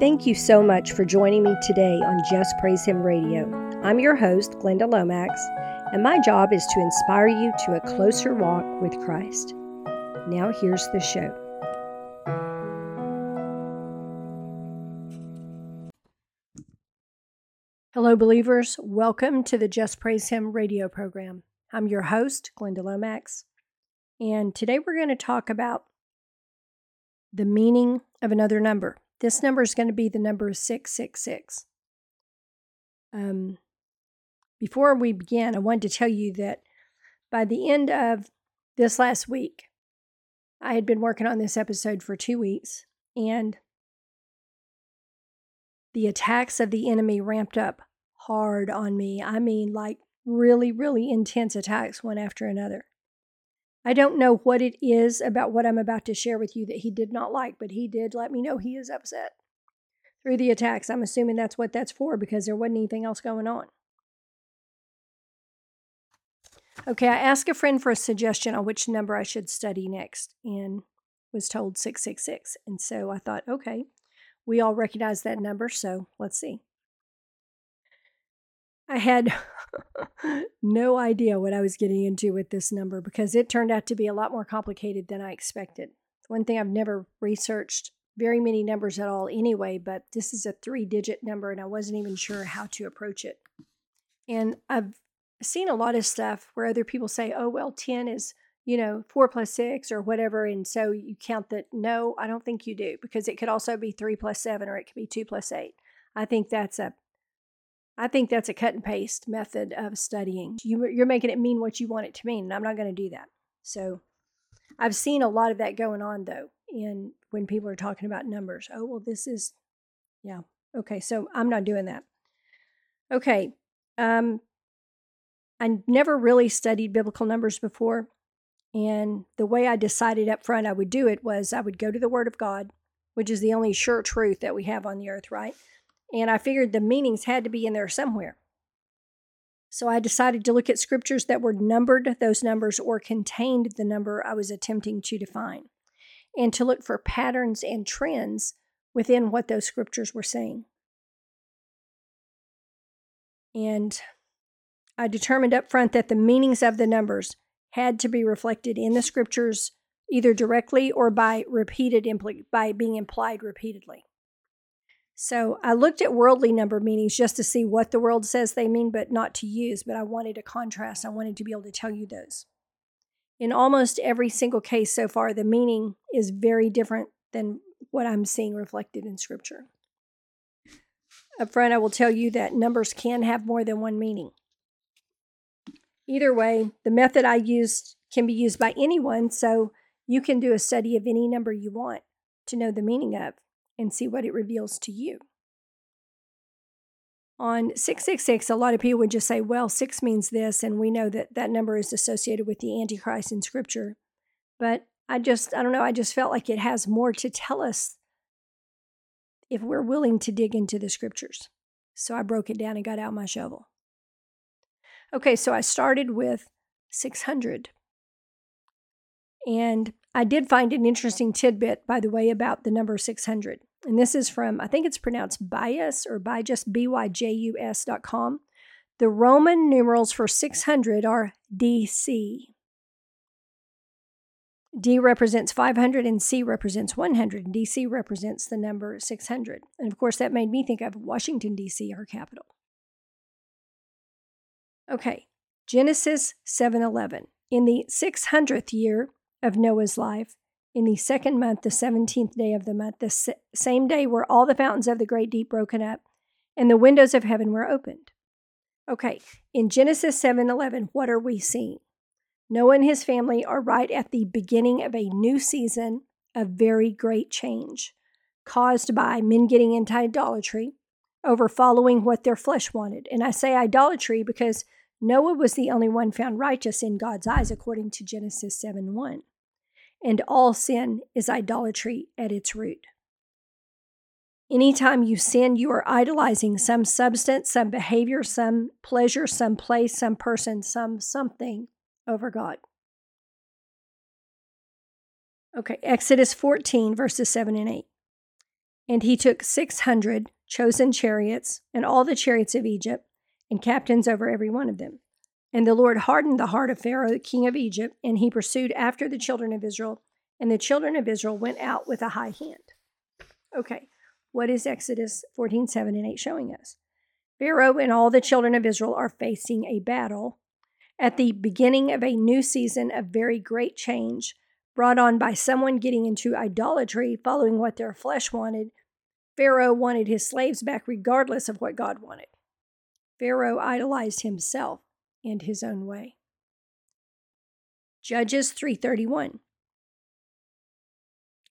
Thank you so much for joining me today on Just Praise Him Radio. I'm your host, Glenda Lomax, and my job is to inspire you to a closer walk with Christ. Now, here's the show. Hello, believers. Welcome to the Just Praise Him radio program. I'm your host, Glenda Lomax, and today we're going to talk about the meaning of another number. This number is going to be the number 666. Um, before we begin, I wanted to tell you that by the end of this last week, I had been working on this episode for two weeks, and the attacks of the enemy ramped up hard on me. I mean, like really, really intense attacks, one after another. I don't know what it is about what I'm about to share with you that he did not like, but he did let me know he is upset through the attacks. I'm assuming that's what that's for because there wasn't anything else going on. Okay, I asked a friend for a suggestion on which number I should study next and was told 666. And so I thought, okay, we all recognize that number, so let's see. I had no idea what I was getting into with this number because it turned out to be a lot more complicated than I expected. One thing I've never researched very many numbers at all anyway, but this is a three digit number and I wasn't even sure how to approach it. And I've seen a lot of stuff where other people say, oh, well, 10 is, you know, four plus six or whatever. And so you count that. No, I don't think you do because it could also be three plus seven or it could be two plus eight. I think that's a I think that's a cut and paste method of studying. You, are making it mean what you want it to mean, and I'm not going to do that. So I've seen a lot of that going on though, in when people are talking about numbers. Oh, well, this is, yeah, okay. So I'm not doing that. Okay, um, I never really studied biblical numbers before, and the way I decided up front I would do it was I would go to the Word of God, which is the only sure truth that we have on the earth, right? And I figured the meanings had to be in there somewhere. So I decided to look at scriptures that were numbered those numbers or contained the number I was attempting to define, and to look for patterns and trends within what those scriptures were saying. And I determined up front that the meanings of the numbers had to be reflected in the scriptures either directly or by repeated impl- by being implied repeatedly. So I looked at worldly number meanings just to see what the world says they mean, but not to use. But I wanted a contrast. I wanted to be able to tell you those. In almost every single case so far, the meaning is very different than what I'm seeing reflected in Scripture. Up front, I will tell you that numbers can have more than one meaning. Either way, the method I used can be used by anyone, so you can do a study of any number you want to know the meaning of and see what it reveals to you. On 666, a lot of people would just say, well, six means this, and we know that that number is associated with the Antichrist in Scripture. But I just, I don't know, I just felt like it has more to tell us if we're willing to dig into the Scriptures. So I broke it down and got out my shovel. Okay, so I started with 600. And I did find an interesting tidbit, by the way, about the number 600 and this is from, I think it's pronounced bias or by just B-Y-J-U-S.com. The Roman numerals for 600 are DC. D represents 500 and C represents 100. And DC represents the number 600. And of course, that made me think of Washington, D.C., our capital. Okay, Genesis 7:11. In the 600th year of Noah's life, in the second month, the 17th day of the month, the same day were all the fountains of the great deep broken up, and the windows of heaven were opened. Okay, in Genesis 7:11, what are we seeing? Noah and his family are right at the beginning of a new season of very great change, caused by men getting into idolatry, over following what their flesh wanted. And I say idolatry because Noah was the only one found righteous in God's eyes, according to Genesis 7 1 and all sin is idolatry at its root. Anytime you sin, you are idolizing some substance, some behavior, some pleasure, some place, some person, some something over God. Okay, Exodus 14, verses 7 and 8. And he took 600 chosen chariots and all the chariots of Egypt and captains over every one of them. And the Lord hardened the heart of Pharaoh, king of Egypt, and he pursued after the children of Israel. And the children of Israel went out with a high hand. Okay, what is Exodus 14 7 and 8 showing us? Pharaoh and all the children of Israel are facing a battle at the beginning of a new season of very great change brought on by someone getting into idolatry, following what their flesh wanted. Pharaoh wanted his slaves back regardless of what God wanted. Pharaoh idolized himself and his own way. Judges 331.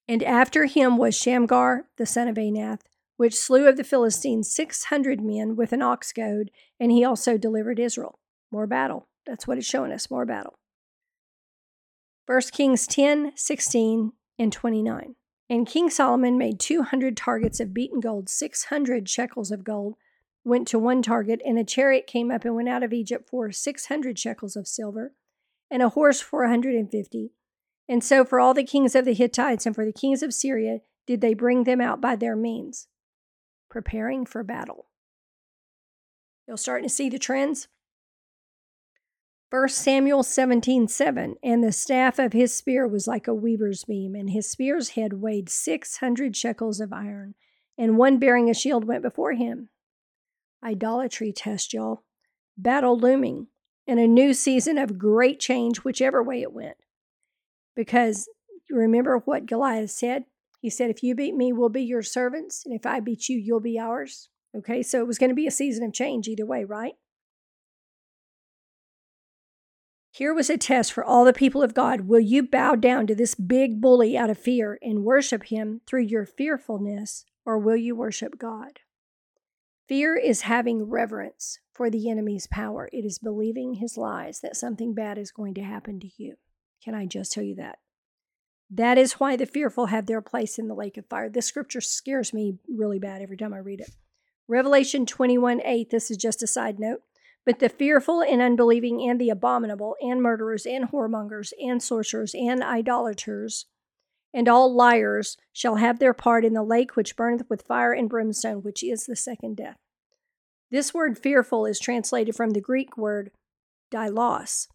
And after him was Shamgar, the son of Anath, which slew of the Philistines 600 men with an ox goad, and he also delivered Israel. More battle. That's what it's showing us, more battle. 1 Kings 10, 16, and 29. And King Solomon made 200 targets of beaten gold, 600 shekels of gold, went to one target, and a chariot came up and went out of Egypt for 600 shekels of silver, and a horse for a 150. And so for all the kings of the Hittites and for the kings of Syria did they bring them out by their means, preparing for battle. You're starting to see the trends. 1 Samuel 17 7 And the staff of his spear was like a weaver's beam, and his spear's head weighed 600 shekels of iron, and one bearing a shield went before him. Idolatry test, y'all. Battle looming, and a new season of great change, whichever way it went. Because remember what Goliath said? He said, If you beat me, we'll be your servants, and if I beat you, you'll be ours. Okay, so it was going to be a season of change either way, right? Here was a test for all the people of God. Will you bow down to this big bully out of fear and worship him through your fearfulness, or will you worship God? Fear is having reverence for the enemy's power. It is believing his lies that something bad is going to happen to you. Can I just tell you that? That is why the fearful have their place in the lake of fire. This scripture scares me really bad every time I read it. Revelation 21 8, this is just a side note. But the fearful and unbelieving and the abominable and murderers and whoremongers and sorcerers and idolaters and all liars shall have their part in the lake which burneth with fire and brimstone, which is the second death. This word fearful is translated from the Greek word deilos,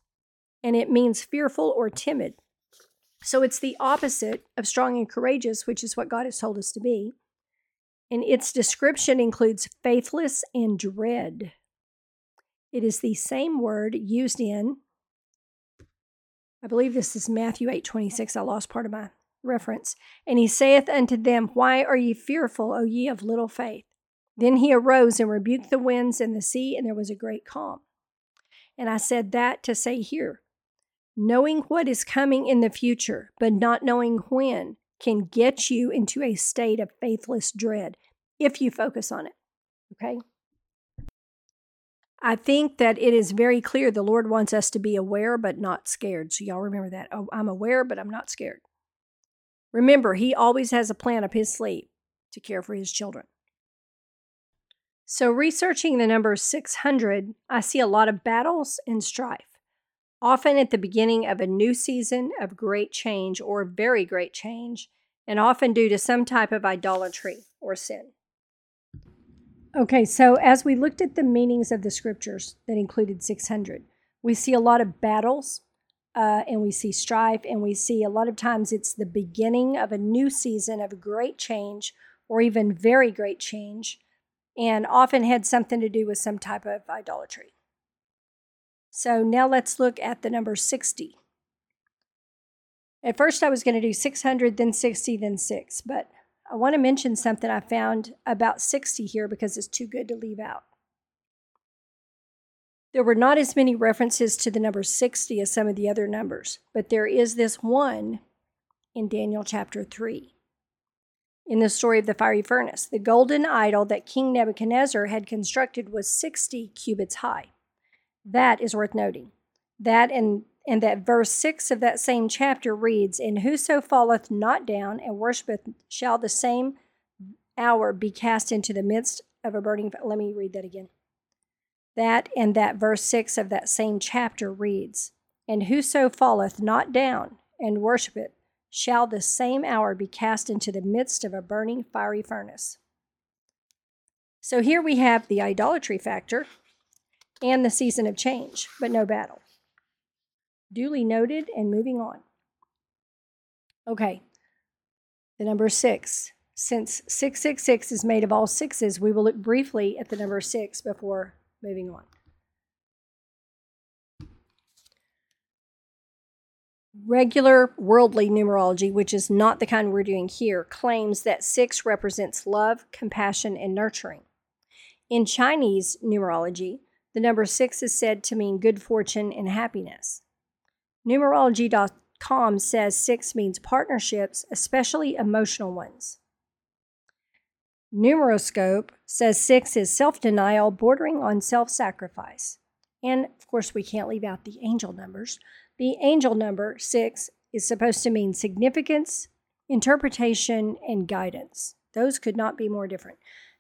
and it means fearful or timid. So it's the opposite of strong and courageous, which is what God has told us to be. And its description includes faithless and dread. It is the same word used in, I believe this is Matthew 8 26. I lost part of my reference. And he saith unto them, Why are ye fearful, O ye of little faith? Then he arose and rebuked the winds and the sea, and there was a great calm. And I said that to say here, knowing what is coming in the future, but not knowing when, can get you into a state of faithless dread if you focus on it. Okay? I think that it is very clear the Lord wants us to be aware but not scared. So, y'all remember that. Oh, I'm aware, but I'm not scared. Remember, He always has a plan up His sleeve to care for His children. So, researching the number 600, I see a lot of battles and strife, often at the beginning of a new season of great change or very great change, and often due to some type of idolatry or sin. Okay, so as we looked at the meanings of the scriptures that included 600, we see a lot of battles uh, and we see strife, and we see a lot of times it's the beginning of a new season of great change or even very great change, and often had something to do with some type of idolatry. So now let's look at the number 60. At first, I was going to do 600, then 60, then 6, but I want to mention something I found about 60 here because it's too good to leave out. There were not as many references to the number 60 as some of the other numbers, but there is this one in Daniel chapter 3. In the story of the fiery furnace, the golden idol that King Nebuchadnezzar had constructed was 60 cubits high. That is worth noting. That and and that verse 6 of that same chapter reads, And whoso falleth not down and worshipeth shall the same hour be cast into the midst of a burning. Let me read that again. That and that verse 6 of that same chapter reads, And whoso falleth not down and worshipeth shall the same hour be cast into the midst of a burning fiery furnace. So here we have the idolatry factor and the season of change, but no battle. Duly noted and moving on. Okay, the number six. Since 666 is made of all sixes, we will look briefly at the number six before moving on. Regular worldly numerology, which is not the kind we're doing here, claims that six represents love, compassion, and nurturing. In Chinese numerology, the number six is said to mean good fortune and happiness. Numerology.com says six means partnerships, especially emotional ones. Numeroscope says six is self denial bordering on self sacrifice. And of course, we can't leave out the angel numbers. The angel number, six, is supposed to mean significance, interpretation, and guidance. Those could not be more different.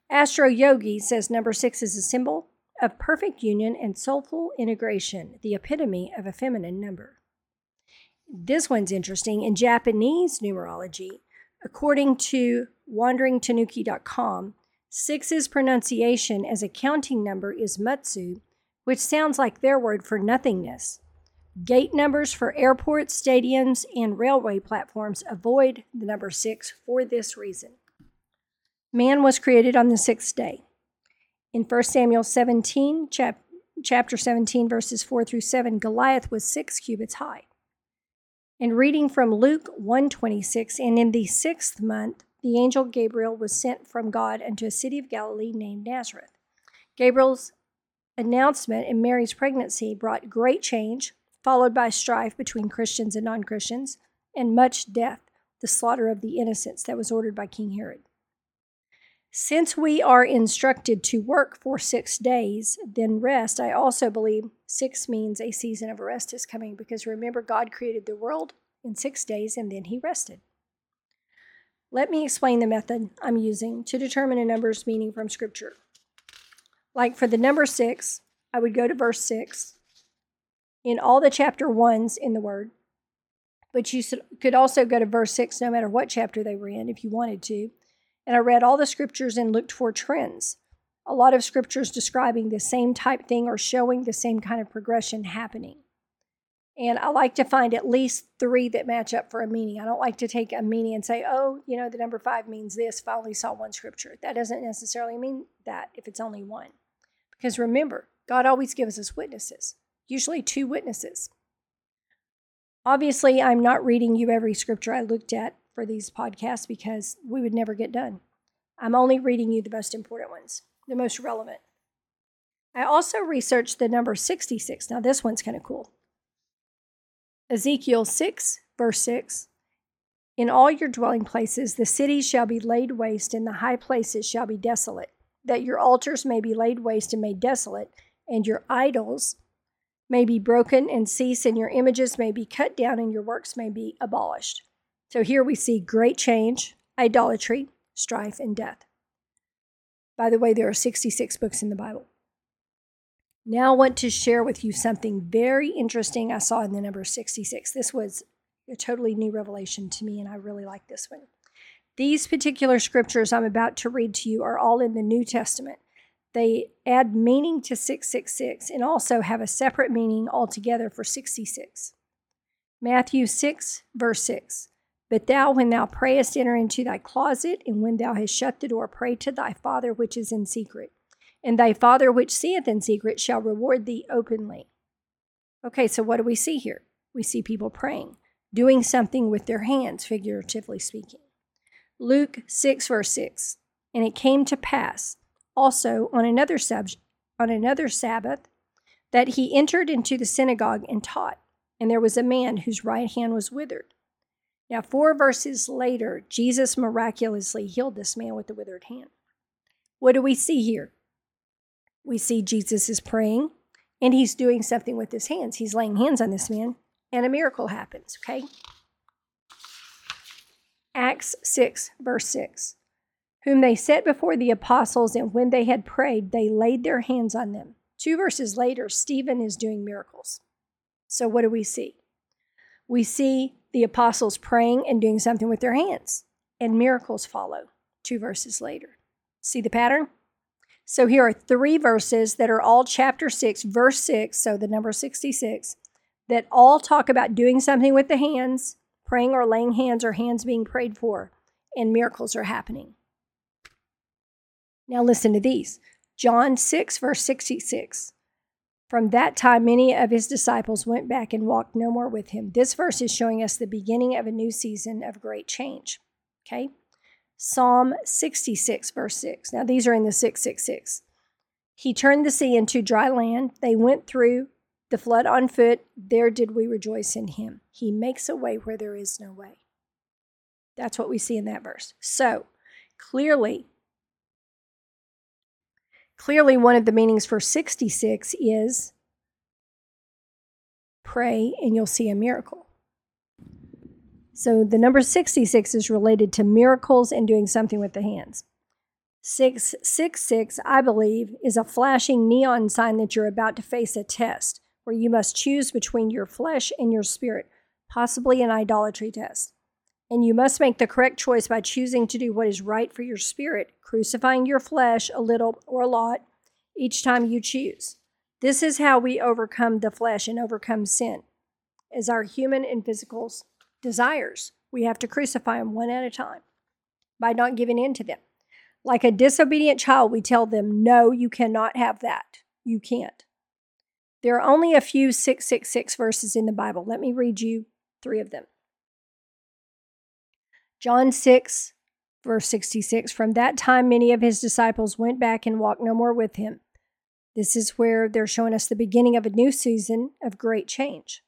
Astro Yogi says number six is a symbol of perfect union and soulful integration, the epitome of a feminine number. This one's interesting. In Japanese numerology, according to wanderingtanuki.com, six's pronunciation as a counting number is mutsu, which sounds like their word for nothingness. Gate numbers for airports, stadiums, and railway platforms avoid the number six for this reason. Man was created on the sixth day. In 1 Samuel 17, chap- chapter 17, verses 4 through 7, Goliath was six cubits high. And reading from Luke 126, and in the sixth month, the angel Gabriel was sent from God unto a city of Galilee named Nazareth. Gabriel's announcement in Mary's pregnancy brought great change, followed by strife between Christians and non Christians, and much death, the slaughter of the innocents that was ordered by King Herod. Since we are instructed to work for six days, then rest, I also believe six means a season of rest is coming because remember, God created the world in six days and then he rested. Let me explain the method I'm using to determine a number's meaning from Scripture. Like for the number six, I would go to verse six in all the chapter ones in the Word, but you could also go to verse six no matter what chapter they were in if you wanted to and I read all the scriptures and looked for trends. A lot of scriptures describing the same type thing or showing the same kind of progression happening. And I like to find at least three that match up for a meaning. I don't like to take a meaning and say, oh, you know, the number five means this if I only saw one scripture. That doesn't necessarily mean that if it's only one. Because remember, God always gives us witnesses, usually two witnesses. Obviously, I'm not reading you every scripture I looked at for these podcasts because we would never get done. I'm only reading you the most important ones, the most relevant. I also researched the number 66. Now, this one's kind of cool. Ezekiel 6, verse 6 In all your dwelling places, the cities shall be laid waste, and the high places shall be desolate, that your altars may be laid waste and made desolate, and your idols may be broken and cease, and your images may be cut down, and your works may be abolished. So here we see great change, idolatry, strife, and death. By the way, there are 66 books in the Bible. Now, I want to share with you something very interesting I saw in the number 66. This was a totally new revelation to me, and I really like this one. These particular scriptures I'm about to read to you are all in the New Testament. They add meaning to 666 and also have a separate meaning altogether for 66. Matthew 6, verse 6. But thou, when thou prayest, enter into thy closet, and when thou hast shut the door, pray to thy Father which is in secret. And thy Father which seeth in secret shall reward thee openly. Okay, so what do we see here? We see people praying, doing something with their hands, figuratively speaking. Luke 6, verse 6. And it came to pass also on another, sub- on another Sabbath that he entered into the synagogue and taught. And there was a man whose right hand was withered. Now, four verses later, Jesus miraculously healed this man with the withered hand. What do we see here? We see Jesus is praying and he's doing something with his hands. He's laying hands on this man and a miracle happens, okay? Acts 6, verse 6. Whom they set before the apostles, and when they had prayed, they laid their hands on them. Two verses later, Stephen is doing miracles. So, what do we see? We see the apostles praying and doing something with their hands, and miracles follow two verses later. See the pattern? So here are three verses that are all chapter 6, verse 6, so the number 66, that all talk about doing something with the hands, praying or laying hands or hands being prayed for, and miracles are happening. Now listen to these John 6, verse 66. From that time, many of his disciples went back and walked no more with him. This verse is showing us the beginning of a new season of great change. Okay? Psalm 66, verse 6. Now, these are in the 666. He turned the sea into dry land. They went through the flood on foot. There did we rejoice in him. He makes a way where there is no way. That's what we see in that verse. So, clearly, Clearly, one of the meanings for 66 is pray and you'll see a miracle. So the number 66 is related to miracles and doing something with the hands. 666, I believe, is a flashing neon sign that you're about to face a test where you must choose between your flesh and your spirit, possibly an idolatry test. And you must make the correct choice by choosing to do what is right for your spirit, crucifying your flesh a little or a lot each time you choose. This is how we overcome the flesh and overcome sin. As our human and physical desires, we have to crucify them one at a time by not giving in to them. Like a disobedient child, we tell them, No, you cannot have that. You can't. There are only a few 666 verses in the Bible. Let me read you three of them. John 6, verse 66 From that time, many of his disciples went back and walked no more with him. This is where they're showing us the beginning of a new season of great change.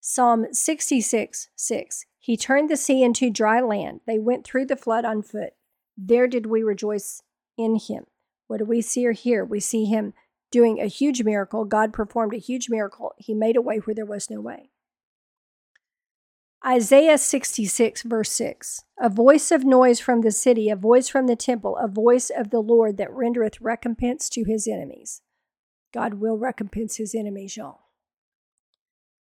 Psalm 66, 6. He turned the sea into dry land. They went through the flood on foot. There did we rejoice in him. What do we see or hear? We see him doing a huge miracle. God performed a huge miracle. He made a way where there was no way. Isaiah 66, verse 6 A voice of noise from the city, a voice from the temple, a voice of the Lord that rendereth recompense to his enemies. God will recompense his enemies, y'all.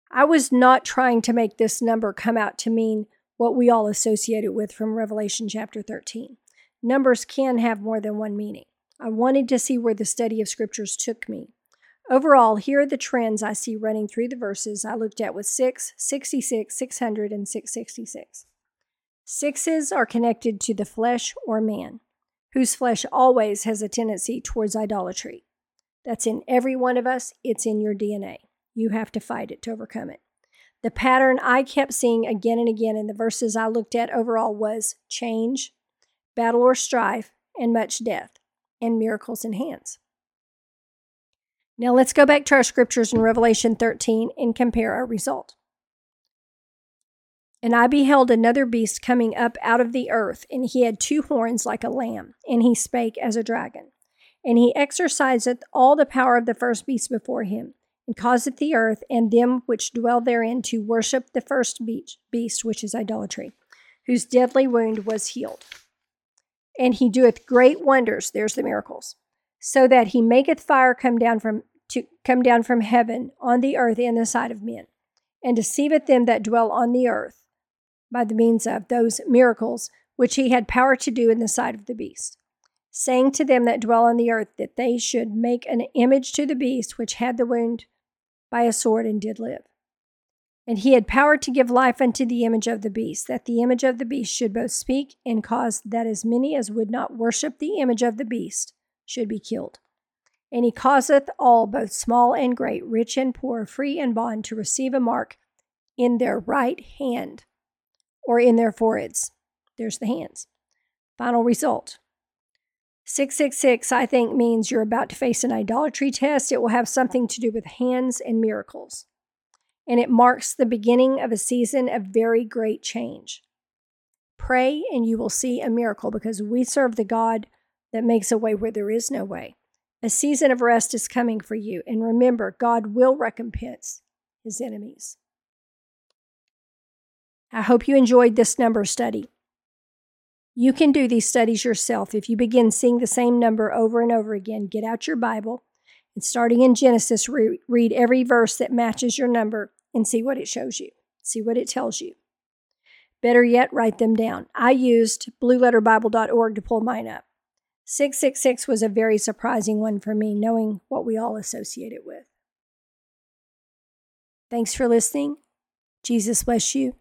I was not trying to make this number come out to mean what we all associate it with from Revelation chapter 13. Numbers can have more than one meaning. I wanted to see where the study of scriptures took me. Overall, here are the trends I see running through the verses I looked at with 6, 66, 600, and 666. Sixes are connected to the flesh or man, whose flesh always has a tendency towards idolatry. That's in every one of us, it's in your DNA. You have to fight it to overcome it. The pattern I kept seeing again and again in the verses I looked at overall was change, battle or strife, and much death, and miracles in hands. Now let's go back to our scriptures in Revelation 13 and compare our result. And I beheld another beast coming up out of the earth, and he had two horns like a lamb, and he spake as a dragon. And he exerciseth all the power of the first beast before him, and causeth the earth and them which dwell therein to worship the first beast, which is idolatry, whose deadly wound was healed. And he doeth great wonders, there's the miracles, so that he maketh fire come down from to come down from heaven on the earth in the sight of men, and deceiveth them that dwell on the earth by the means of those miracles which he had power to do in the sight of the beast, saying to them that dwell on the earth that they should make an image to the beast which had the wound by a sword and did live. And he had power to give life unto the image of the beast, that the image of the beast should both speak and cause that as many as would not worship the image of the beast should be killed. And he causeth all, both small and great, rich and poor, free and bond, to receive a mark in their right hand or in their foreheads. There's the hands. Final result 666, I think, means you're about to face an idolatry test. It will have something to do with hands and miracles. And it marks the beginning of a season of very great change. Pray and you will see a miracle because we serve the God that makes a way where there is no way. A season of rest is coming for you. And remember, God will recompense his enemies. I hope you enjoyed this number study. You can do these studies yourself if you begin seeing the same number over and over again. Get out your Bible and starting in Genesis, re- read every verse that matches your number and see what it shows you, see what it tells you. Better yet, write them down. I used blueletterbible.org to pull mine up. 666 was a very surprising one for me, knowing what we all associate it with. Thanks for listening. Jesus bless you.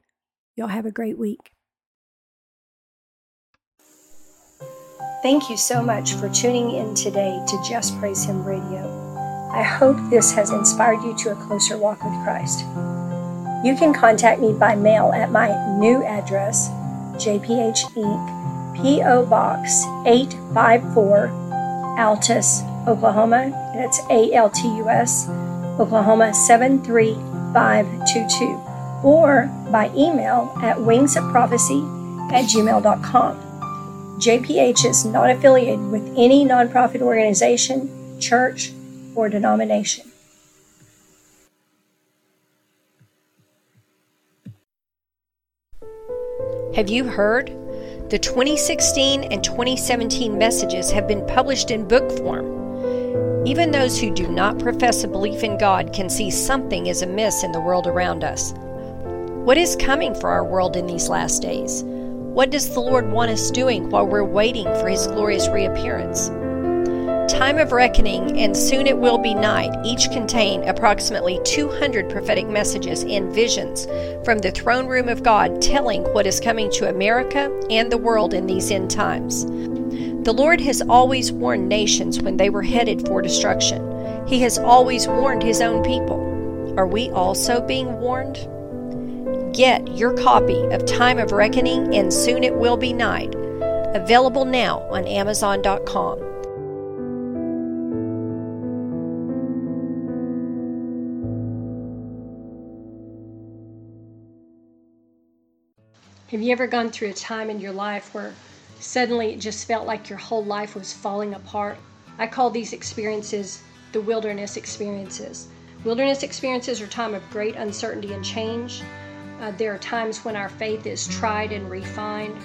Y'all have a great week. Thank you so much for tuning in today to Just Praise Him Radio. I hope this has inspired you to a closer walk with Christ. You can contact me by mail at my new address, JPH Inc., P.O. Box 854, Altus, Oklahoma. That's A L T U S, Oklahoma 73522. Or by email at wingsofprophecy at gmail.com. JPH is not affiliated with any nonprofit organization, church, or denomination. Have you heard? The 2016 and 2017 messages have been published in book form. Even those who do not profess a belief in God can see something is amiss in the world around us. What is coming for our world in these last days? What does the Lord want us doing while we're waiting for His glorious reappearance? Time of Reckoning and Soon It Will Be Night each contain approximately 200 prophetic messages and visions from the throne room of God telling what is coming to America and the world in these end times. The Lord has always warned nations when they were headed for destruction. He has always warned His own people. Are we also being warned? Get your copy of Time of Reckoning and Soon It Will Be Night, available now on Amazon.com. Have you ever gone through a time in your life where suddenly it just felt like your whole life was falling apart? I call these experiences the wilderness experiences. Wilderness experiences are time of great uncertainty and change. Uh, there are times when our faith is tried and refined.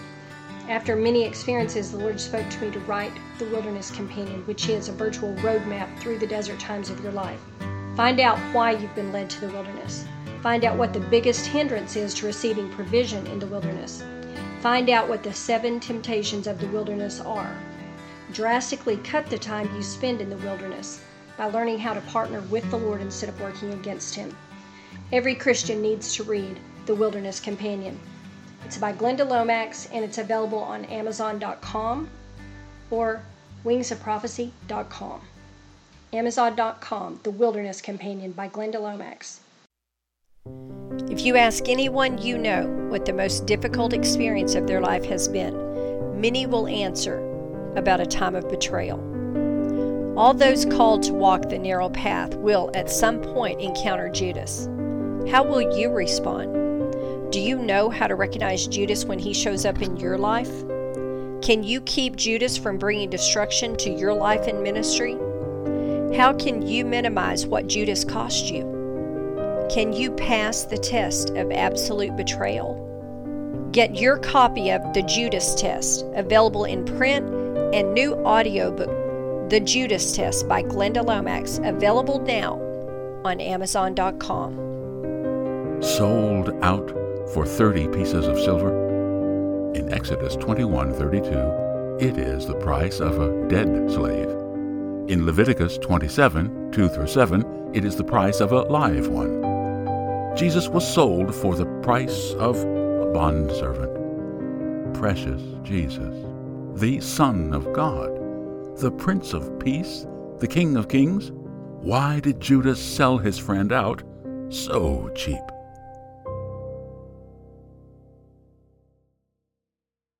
After many experiences, the Lord spoke to me to write The Wilderness Companion, which is a virtual roadmap through the desert times of your life. Find out why you've been led to the wilderness. Find out what the biggest hindrance is to receiving provision in the wilderness. Find out what the seven temptations of the wilderness are. Drastically cut the time you spend in the wilderness by learning how to partner with the Lord instead of working against Him. Every Christian needs to read the Wilderness Companion. It's by Glenda Lomax and it's available on Amazon.com or wingsofprophecy.com. Amazon.com, The Wilderness Companion by Glenda Lomax. If you ask anyone you know what the most difficult experience of their life has been, many will answer about a time of betrayal. All those called to walk the narrow path will at some point encounter Judas. How will you respond? Do you know how to recognize Judas when he shows up in your life? Can you keep Judas from bringing destruction to your life and ministry? How can you minimize what Judas cost you? Can you pass the test of absolute betrayal? Get your copy of The Judas Test, available in print and new audiobook, The Judas Test by Glenda Lomax, available now on Amazon.com. Sold out for 30 pieces of silver? In Exodus 21:32, it is the price of a dead slave. In Leviticus 27, 2 through 7, it is the price of a live one. Jesus was sold for the price of a bondservant. Precious Jesus, the Son of God, the Prince of Peace, the King of Kings. Why did Judas sell his friend out so cheap?